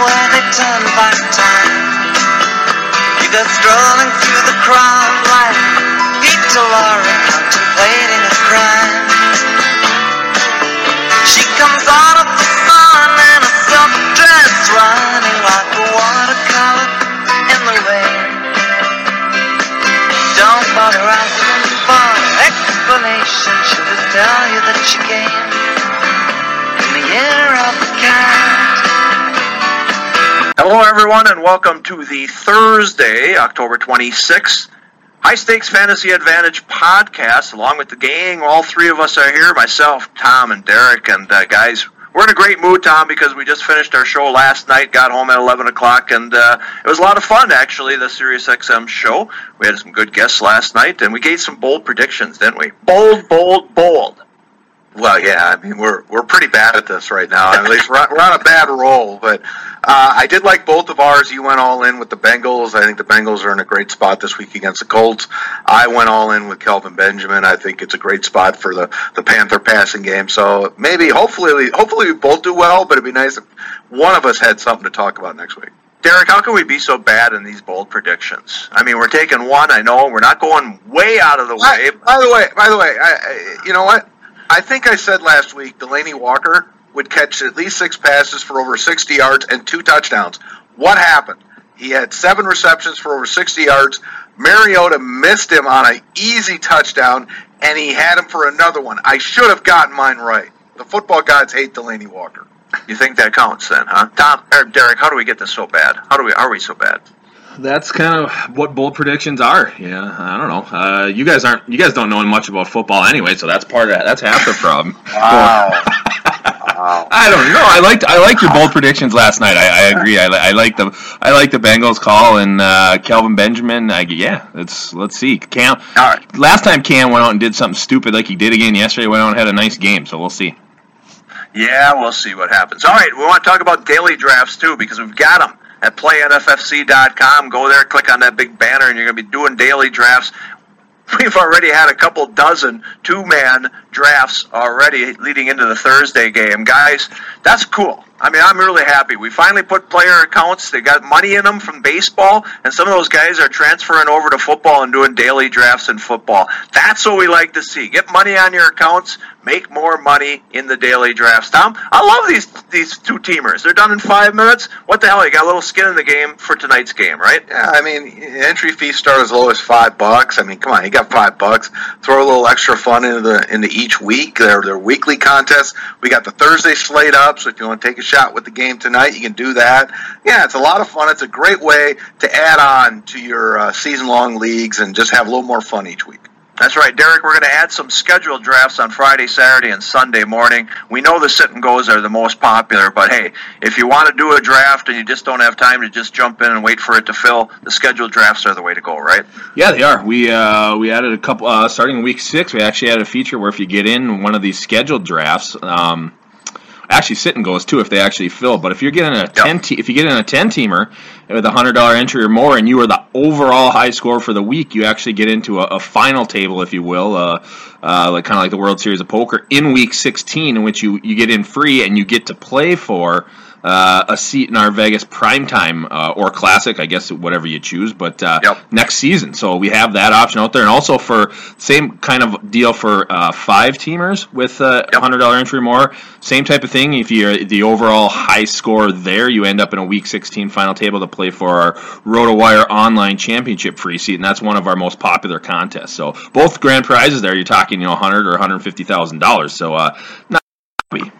Where they turn back time You go strolling through the crowd like Peter Lorre contemplating a crime She comes out of the sun in a silk dress Running like a watercolor in the rain Don't bother asking for explanation. She'll just tell you that she came in the year of the cat. Hello, everyone, and welcome to the Thursday, October 26th, High Stakes Fantasy Advantage podcast. Along with the gang, all three of us are here myself, Tom, and Derek. And, uh, guys, we're in a great mood, Tom, because we just finished our show last night, got home at 11 o'clock, and uh, it was a lot of fun, actually, the SiriusXM show. We had some good guests last night, and we gave some bold predictions, didn't we? Bold, bold, bold. Well, yeah, I mean we're we're pretty bad at this right now. At least we're on, we're on a bad roll. But uh, I did like both of ours. You went all in with the Bengals. I think the Bengals are in a great spot this week against the Colts. I went all in with Kelvin Benjamin. I think it's a great spot for the the Panther passing game. So maybe, hopefully, hopefully we both do well. But it'd be nice if one of us had something to talk about next week. Derek, how can we be so bad in these bold predictions? I mean, we're taking one. I know we're not going way out of the way. By, by the way, by the way, I, I, you know what? I think I said last week Delanie Walker would catch at least six passes for over 60 yards and two touchdowns. What happened? He had seven receptions for over 60 yards. Mariota missed him on an easy touchdown, and he had him for another one. I should have gotten mine right. The football gods hate Delanie Walker. You think that counts then, huh? Tom Derek, how do we get this so bad? How do we are we so bad? That's kind of what bold predictions are. Yeah, I don't know. Uh, you guys aren't. You guys don't know much about football anyway, so that's part of that. That's half the problem. Wow. wow. I don't know. I liked I liked your bold predictions last night. I, I agree. I, I like the I like the Bengals call and uh, Kelvin Benjamin. I, yeah, let's let's see. Cam. All right. Last time Cam went out and did something stupid like he did again yesterday. Went out and had a nice game. So we'll see. Yeah, we'll see what happens. All right, we want to talk about daily drafts too because we've got them at playnffc.com. Go there, click on that big banner, and you're going to be doing daily drafts. We've already had a couple dozen two man drafts already leading into the Thursday game. Guys, that's cool. I mean, I'm really happy. We finally put player accounts. They got money in them from baseball, and some of those guys are transferring over to football and doing daily drafts in football. That's what we like to see. Get money on your accounts, make more money in the daily drafts. Tom, I love these these two teamers. They're done in five minutes. What the hell? You got a little skin in the game for tonight's game, right? Yeah, I mean, entry fees start as low as five bucks. I mean, come on, you got five bucks. Throw a little extra fun into the into each week. Their their weekly contests. We got the Thursday slate up, so if you want to take a shot with the game tonight, you can do that. Yeah, it's a lot of fun. It's a great way to add on to your uh, season long leagues and just have a little more fun each week. That's right, Derek. We're going to add some scheduled drafts on Friday, Saturday, and Sunday morning. We know the sit and goes are the most popular, but hey, if you want to do a draft and you just don't have time to just jump in and wait for it to fill, the scheduled drafts are the way to go, right? Yeah, they are. We uh, we added a couple uh, starting week six. We actually added a feature where if you get in one of these scheduled drafts, um, actually sit and goes too if they actually fill. But if you're getting a ten, te- if you get in a ten teamer with a hundred dollar entry or more, and you are the overall high score for the week, you actually get into a, a final table, if you will, uh, uh, like kind of like the World Series of Poker in week sixteen, in which you you get in free and you get to play for uh, a seat in our Vegas primetime uh, or classic, I guess whatever you choose, but uh, Yep. next season. So we have that option out there, and also for same kind of deal for uh, five teamers with a Yep. hundred dollar entry or more. Same type of thing. If you're the overall high score there, you end up in a Week 16 final table to play for our RotoWire Online Championship free seat, and that's one of our most popular contests. So both grand prizes there, you're talking you know 100 or 150 thousand dollars. So uh, not happy.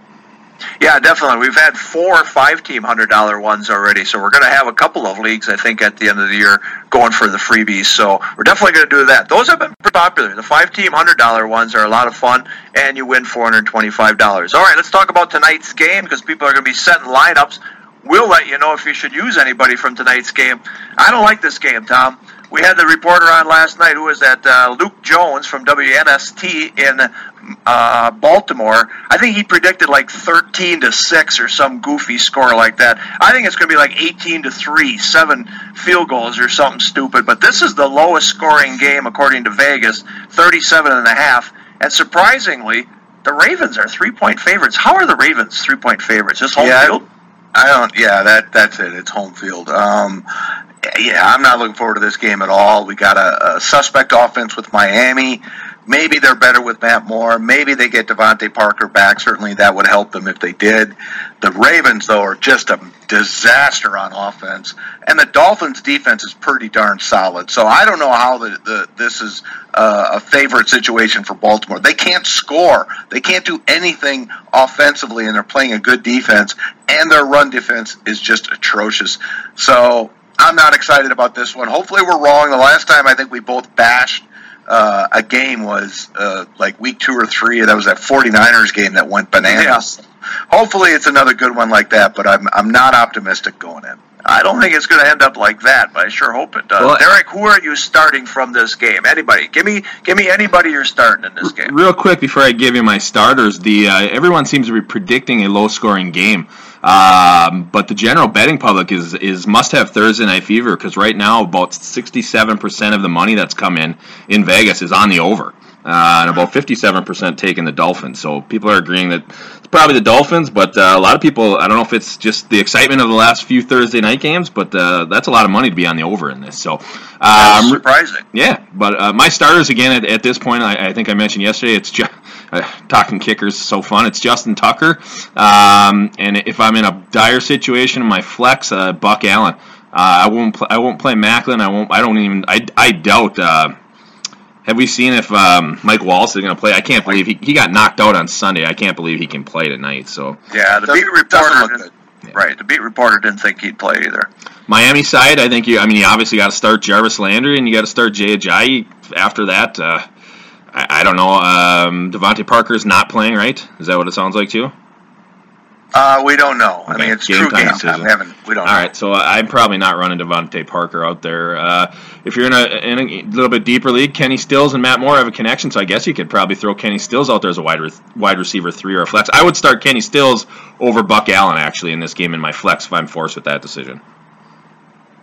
Yeah, definitely. We've had four five-team hundred dollar ones already, so we're going to have a couple of leagues, I think, at the end of the year going for the freebies. So we're definitely going to do that. Those have been pretty popular. The five-team hundred dollar ones are a lot of fun, and you win four hundred twenty-five dollars. All right, let's talk about tonight's game because people are going to be setting lineups. We'll let you know if you should use anybody from tonight's game. I don't like this game, Tom. We had the reporter on last night. Who was at Uh, Luke Jones from WNST in uh, Baltimore. I think he predicted like 13 to six or some goofy score like that. I think it's going to be like 18 to three, seven field goals or something stupid. But this is the lowest scoring game according to Vegas, 37 and a half. And surprisingly, the Ravens are three point favorites. How are the Ravens three point favorites? Just home Yeah. field? I don't. Yeah, that that's it. It's home field. Um, yeah, I'm not looking forward to this game at all. We got a, a suspect offense with Miami. Maybe they're better with Matt Moore. Maybe they get DeVante Parker back. Certainly that would help them if they did. The Ravens, though, are just a disaster on offense, and the Dolphins' defense is pretty darn solid. So I don't know how the, the this is uh, a favorite situation for Baltimore. They can't score. They can't do anything offensively, and they're playing a good defense, and their run defense is just atrocious. So I'm not excited about this one. Hopefully, we're wrong. The last time I think we both bashed uh, a game was uh, like week two or three. That was that 49ers game that went bananas. Hopefully, it's another good one like that, but I'm, I'm not optimistic going in. I don't think it's going to end up like that, but I sure hope it does. Well- Derek, who are you starting from this game? Anybody? Give me, give me anybody you're starting in this game. Real quick before I give you my starters, the uh, everyone seems to be predicting a low-scoring game, um, but the general betting public is is must have Thursday night fever because right now about sixty-seven percent of the money that's come in in Vegas is on the over. Uh, and about 57% taking the Dolphins. So people are agreeing that it's probably the Dolphins, but uh, a lot of people, I don't know if it's just the excitement of the last few Thursday night games, but uh, that's a lot of money to be on the over in this. So That's um, surprising. yeah, but uh, my starters again at, at this point, I, I think I mentioned yesterday. It's ju- uh, talking kickers, is so fun. It's Justin Tucker, um, and if I'm in a dire situation in my flex, uh, Buck Allen. Uh, I won't. Pl- I won't play Maclin. I won't. I don't even. I, I doubt. Uh, have we seen if um, Mike Wallace is going to play? I can't believe he, he got knocked out on Sunday. I can't believe he can play tonight. So Yeah, the beat reporter, look didn't- right? The beat reporter didn't think he'd play either. Miami side, I think you. I mean, you obviously got to start Jarvis Landry, and you got to start Jay Ajayi. After that, uh, I, I don't know. Um, DeVante Parker's not playing, right? Is that what it sounds like to you? Uh, we don't know. I mean, it's game true time game time. We haven't. We don't. All know. right, so I'm probably not running DeVante Parker out there. Uh, if you're in a, in a little bit deeper league, Kenny Stills and Matt Moore have a connection, so I guess you could probably throw Kenny Stills out there as a wide re- wide receiver three or a flex. I would start Kenny Stills over Buck Allen actually in this game in my flex if I'm forced with that decision.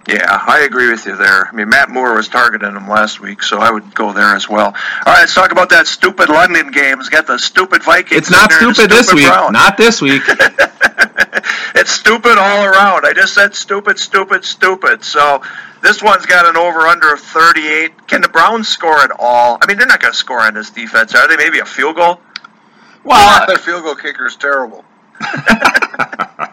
Yeah, I agree with you there. I mean, Matt Moore was targeting him last week, so I would go there as well. All right, let's talk about that stupid London game. It's got the stupid Vikings. It's not in there and the stupid this week. Browns. Not this week. it's stupid all around. I just said stupid, stupid, stupid. So this one's got an over under of 38. Can the Browns score at all? I mean, they're not going to score on this defense, are they? Maybe a field goal? well, Their field goal kicker is terrible.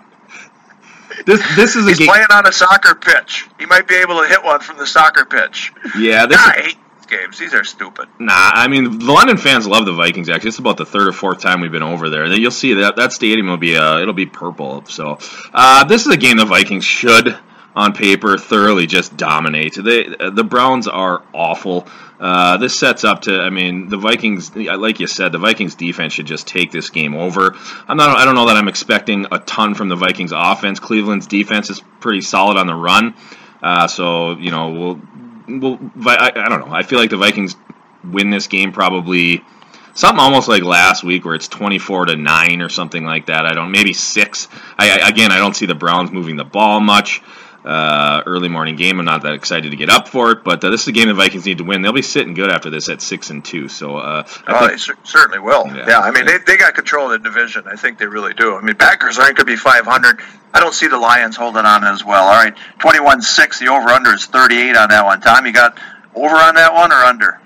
this this is a He's game. playing on a soccer pitch. He might be able to hit one from the soccer pitch. Yeah, this God, is, I hate these games. These are stupid. Nah, I mean the London fans love the Vikings. Actually, it's about the third or fourth time we've been over there. You'll see that that stadium will be uh, it'll be purple. So uh, this is a game the Vikings should, on paper, thoroughly just dominate. They the Browns are awful. Uh, this sets up to, I mean, the Vikings, like you said, the Vikings defense should just take this game over. I'm not, I don't know that I'm expecting a ton from the Vikings offense. Cleveland's defense is pretty solid on the run, uh, so you know we'll well, I, I don't know. I feel like the Vikings win this game probably something almost like last week where it's 24 to 9 or something like that. I don't maybe 6. I, I again, I don't see the Browns moving the ball much. Uh, early morning game. I'm not that excited to get up for it, but uh, this is a game the Vikings need to win. They'll be sitting good after this at six and two. So uh, I Oh, think- they cer- certainly will. Yeah. Yeah, I mean, they, they got control of the division. I think they really do. I mean, Packers aren't going to be 500. I don't see the Lions holding on as well. All right, 21 6. The over under is 38 on that one. Tom, you got over on that one or under?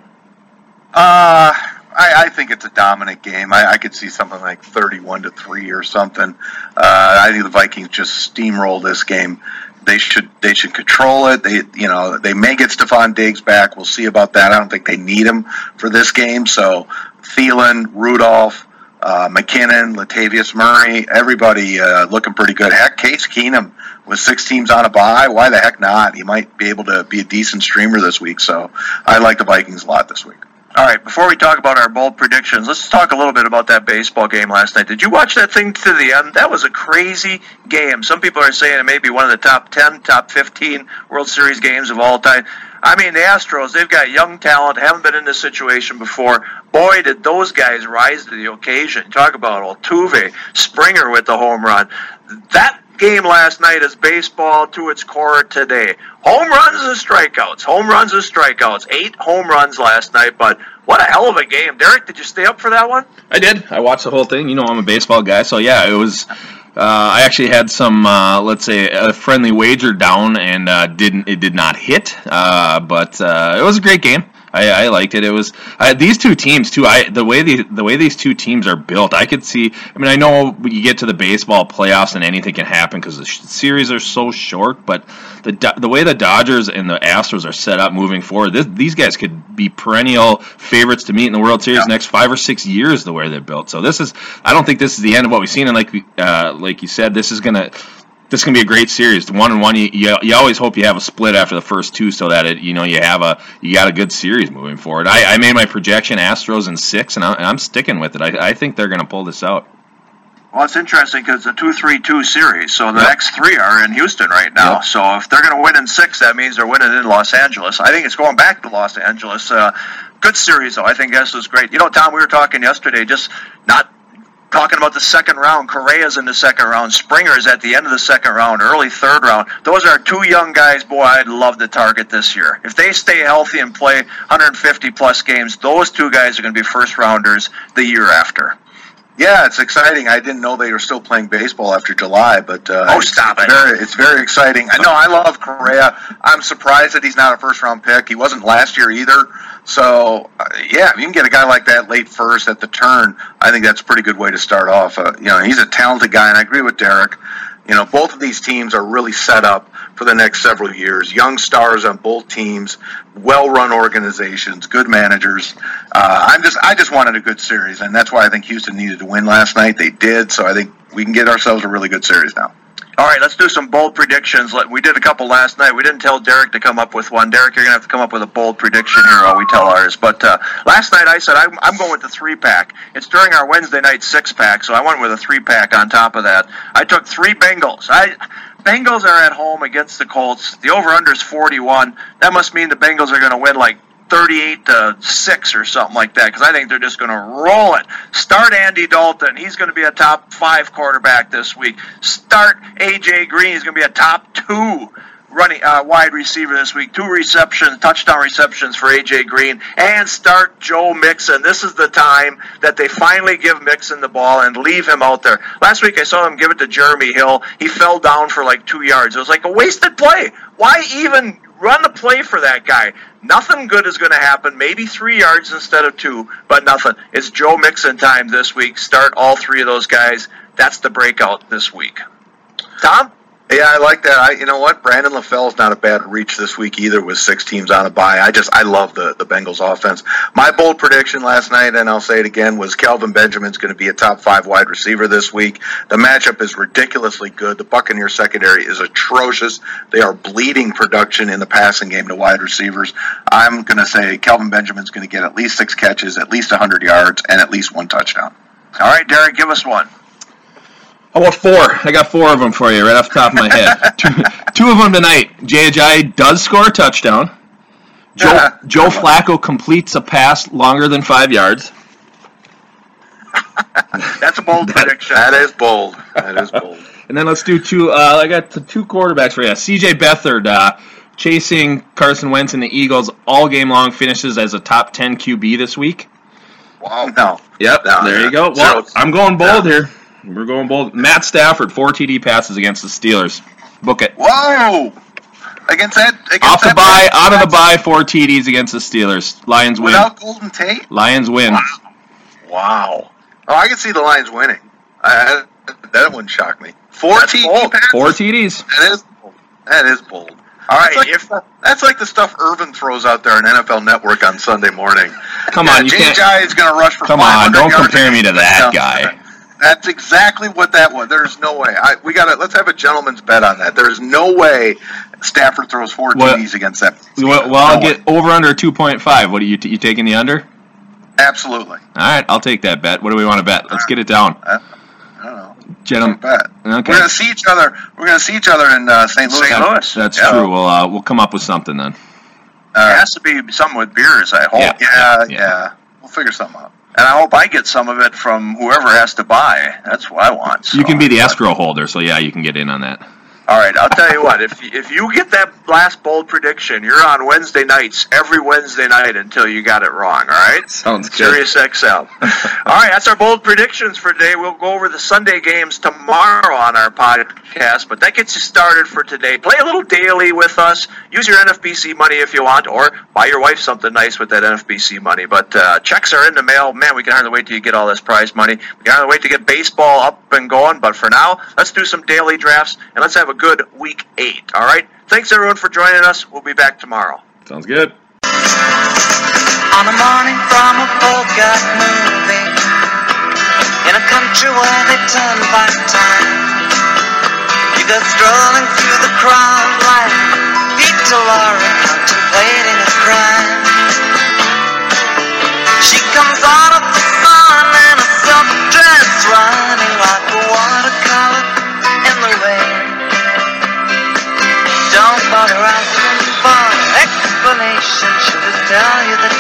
Uh, I, I think it's a dominant game. I, I could see something like 31 to 3 or something. Uh, I think the Vikings just steamroll this game. They should they should control it. They you know they may get Stefon Diggs back. We'll see about that. I don't think they need him for this game. So Thielen, Rudolph, uh, McKinnon, Latavius Murray, everybody uh, looking pretty good. Heck, Case Keenum with six teams on a bye. Why the heck not? He might be able to be a decent streamer this week. So I like the Vikings a lot this week. All right, before we talk about our bold predictions, let's talk a little bit about that baseball game last night. Did you watch that thing to the end? That was a crazy game. Some people are saying it may be one of the top 10, top 15 World Series games of all time. I mean, the Astros, they've got young talent, haven't been in this situation before. Boy, did those guys rise to the occasion. Talk about Altuve, Springer with the home run. That game last night is baseball to its core today. Home runs and strikeouts. Home runs and strikeouts. Eight home runs last night, but what a hell of a game. Derek, did you stay up for that one? I did. I watched the whole thing. You know, I'm a baseball guy, so yeah, it was. Uh, I actually had some, uh, let's say, a friendly wager down, and uh, didn't it did not hit, uh, but uh, it was a great game. I, I liked it. It was uh, these two teams too. I the way the the way these two teams are built. I could see. I mean, I know you get to the baseball playoffs and anything can happen because the sh- series are so short. But the the way the Dodgers and the Astros are set up moving forward, this, these guys could be perennial favorites to meet in the World Series Yeah. next five or six years. The way they're built. So this is. I don't think this is the end of what we've seen. And like uh, like you said, this is gonna this is gonna be a great series. The one and one, you, you you always hope you have a split after the first two, so that it you know you have a you got a good series moving forward. I, I made my projection Astros in six, and, I, and I'm sticking with it. I, I think they're gonna pull this out. Well, it's interesting because it's a 2 3 2 series, so the Yep. next three are in Houston right now. Yep. So if they're going to win in six, that means they're winning in Los Angeles. I think it's going back to Los Angeles. Uh, good series, though. I think this is great. You know, Tom, we were talking yesterday, just not talking about the second round. Correa's in the second round. Springer's at the end of the second round, early third round. Those are two young guys, boy, I'd love to target this year. If they stay healthy and play 150 plus games, those two guys are going to be first rounders the year after. Yeah, it's exciting. I didn't know they were still playing baseball after July, but uh, Oh, it's stop it. Very, it's very exciting. I know. I love Correa. I'm surprised that he's not a first round pick. He wasn't last year either. So uh, yeah, if you can get a guy like that late first at the turn, I think that's a pretty good way to start off. Uh, you know, he's a talented guy, and I agree with Derek. You know, both of these teams are really set up for the next several years. Young stars on both teams, well-run organizations, good managers. Uh, I'm just, I just wanted a good series, and that's why I think Houston needed to win last night. They did, so I think we can get ourselves a really good series now. All right, let's do some bold predictions. We did a couple last night. We didn't tell Derek to come up with one. Derek, you're going to have to come up with a bold prediction here while we tell ours. But uh, last night I said I'm, I'm going with the three pack. It's during our Wednesday night six pack, so I went with a three pack on top of that. I took three Bengals. I Bengals are at home against the Colts. The over under is 41. That must mean the Bengals are going to win like 38 to 6 or something like that because I think they're just going to roll it. Start Andy Dalton. He's going to be a top 5 quarterback this week. Start AJ Green. He's going to be a top 2 running uh, wide receiver this week. Two receptions, touchdown receptions for AJ Green, and start Joe Mixon. This is the time that they finally give Mixon the ball and leave him out there. Last week I saw him give it to Jeremy Hill. He fell down for like two yards. It was like a wasted play. Why even run the play for that guy? Nothing good is going to happen. Maybe three yards instead of two, but nothing. It's Joe Mixon time this week. Start all three of those guys. That's the breakout this week. Tom? Yeah, I like that. I, you know what? Brandon LaFell's not a bad reach this week either with six teams on a bye. I just, I love the, the Bengals offense. My bold prediction last night, and I'll say it again, was Kelvin Benjamin's going to be a top five wide receiver this week. The matchup is ridiculously good. The Buccaneer secondary is atrocious. They are bleeding production in the passing game to wide receivers. I'm going to say Kelvin Benjamin's going to get at least six catches, at least 100 yards, and at least one touchdown. All right, Derek, give us one. How about four? I got four of them for you right off the top of my head. two, two of them tonight. JJ does score a touchdown. Joe, Yeah. Joe Flacco completes a pass longer than five yards. That's a bold prediction. That is bold. That is bold. And then let's do two. Uh, I got two quarterbacks for you. C.J. Beathard uh, chasing Carson Wentz and the Eagles all game long, finishes as a top ten QB this week. Wow. No. Yep, No, there yeah. you go. Zero. Well, I'm going bold here. We're going bold. Matt Stafford, four TD passes against the Steelers. Book it. Whoa. Against that. Against Off the bye, out of the bye, four TDs against the Steelers. Lions win. Without Golden Tate. Lions win. Wow. Oh, I can see the Lions winning. I, that wouldn't shock me. Four That's TD bold. passes. Four TDs. That is bold. That is bold. All right, That's like, if that's like the stuff Irvin throws out there on NFL Network on Sunday morning. Come Yeah, on, you James can't. Guy is going to rush for Come on, don't compare me to that the guy. That's exactly what that was. There's no way. I, we got to let's have a gentleman's bet on that. There's no way Stafford throws four Well- TDs against that. Well, well I'll No way. get over under 2.5. What are you, t- you taking the under? absolutely. All right, I'll take that bet. What do we want to bet? Let's get it down. I don't know. Gentlemen. Bet. Okay. We're going to see each other. We're going to see each other in uh, St. Louis. St. Louis. That's Yeah. true. We'll, uh, we'll come up with something then. All it has to be something with beers, I hope. Yeah. Yeah, Yeah. yeah, We'll figure something out. And I hope I get some of it from whoever has to buy. That's what I want. You can be the escrow holder, so yeah, you can get in on that. All right, I'll tell you what. If if you get that last bold prediction, you're on Wednesday nights every Wednesday night until you got it wrong. All right. Sounds good. Sirius XM. all right, that's our bold predictions for today. We'll go over the Sunday games tomorrow on our podcast, but that gets you started for today. Play a little daily with us. Use your NFBC money if you want, or buy your wife something nice with that NFBC money. But uh, checks are in the mail. Man, we can hardly wait till you get all this prize money. We can hardly wait to get baseball up and going. But for now, let's do some daily drafts and let's have a good week eight. All right. Thanks everyone for joining us. We'll be back tomorrow. Sounds good. On a morning from a Bogart movie In a country where they turn back time You go strolling through the crowd like Peter Lorre contemplating a crime She comes out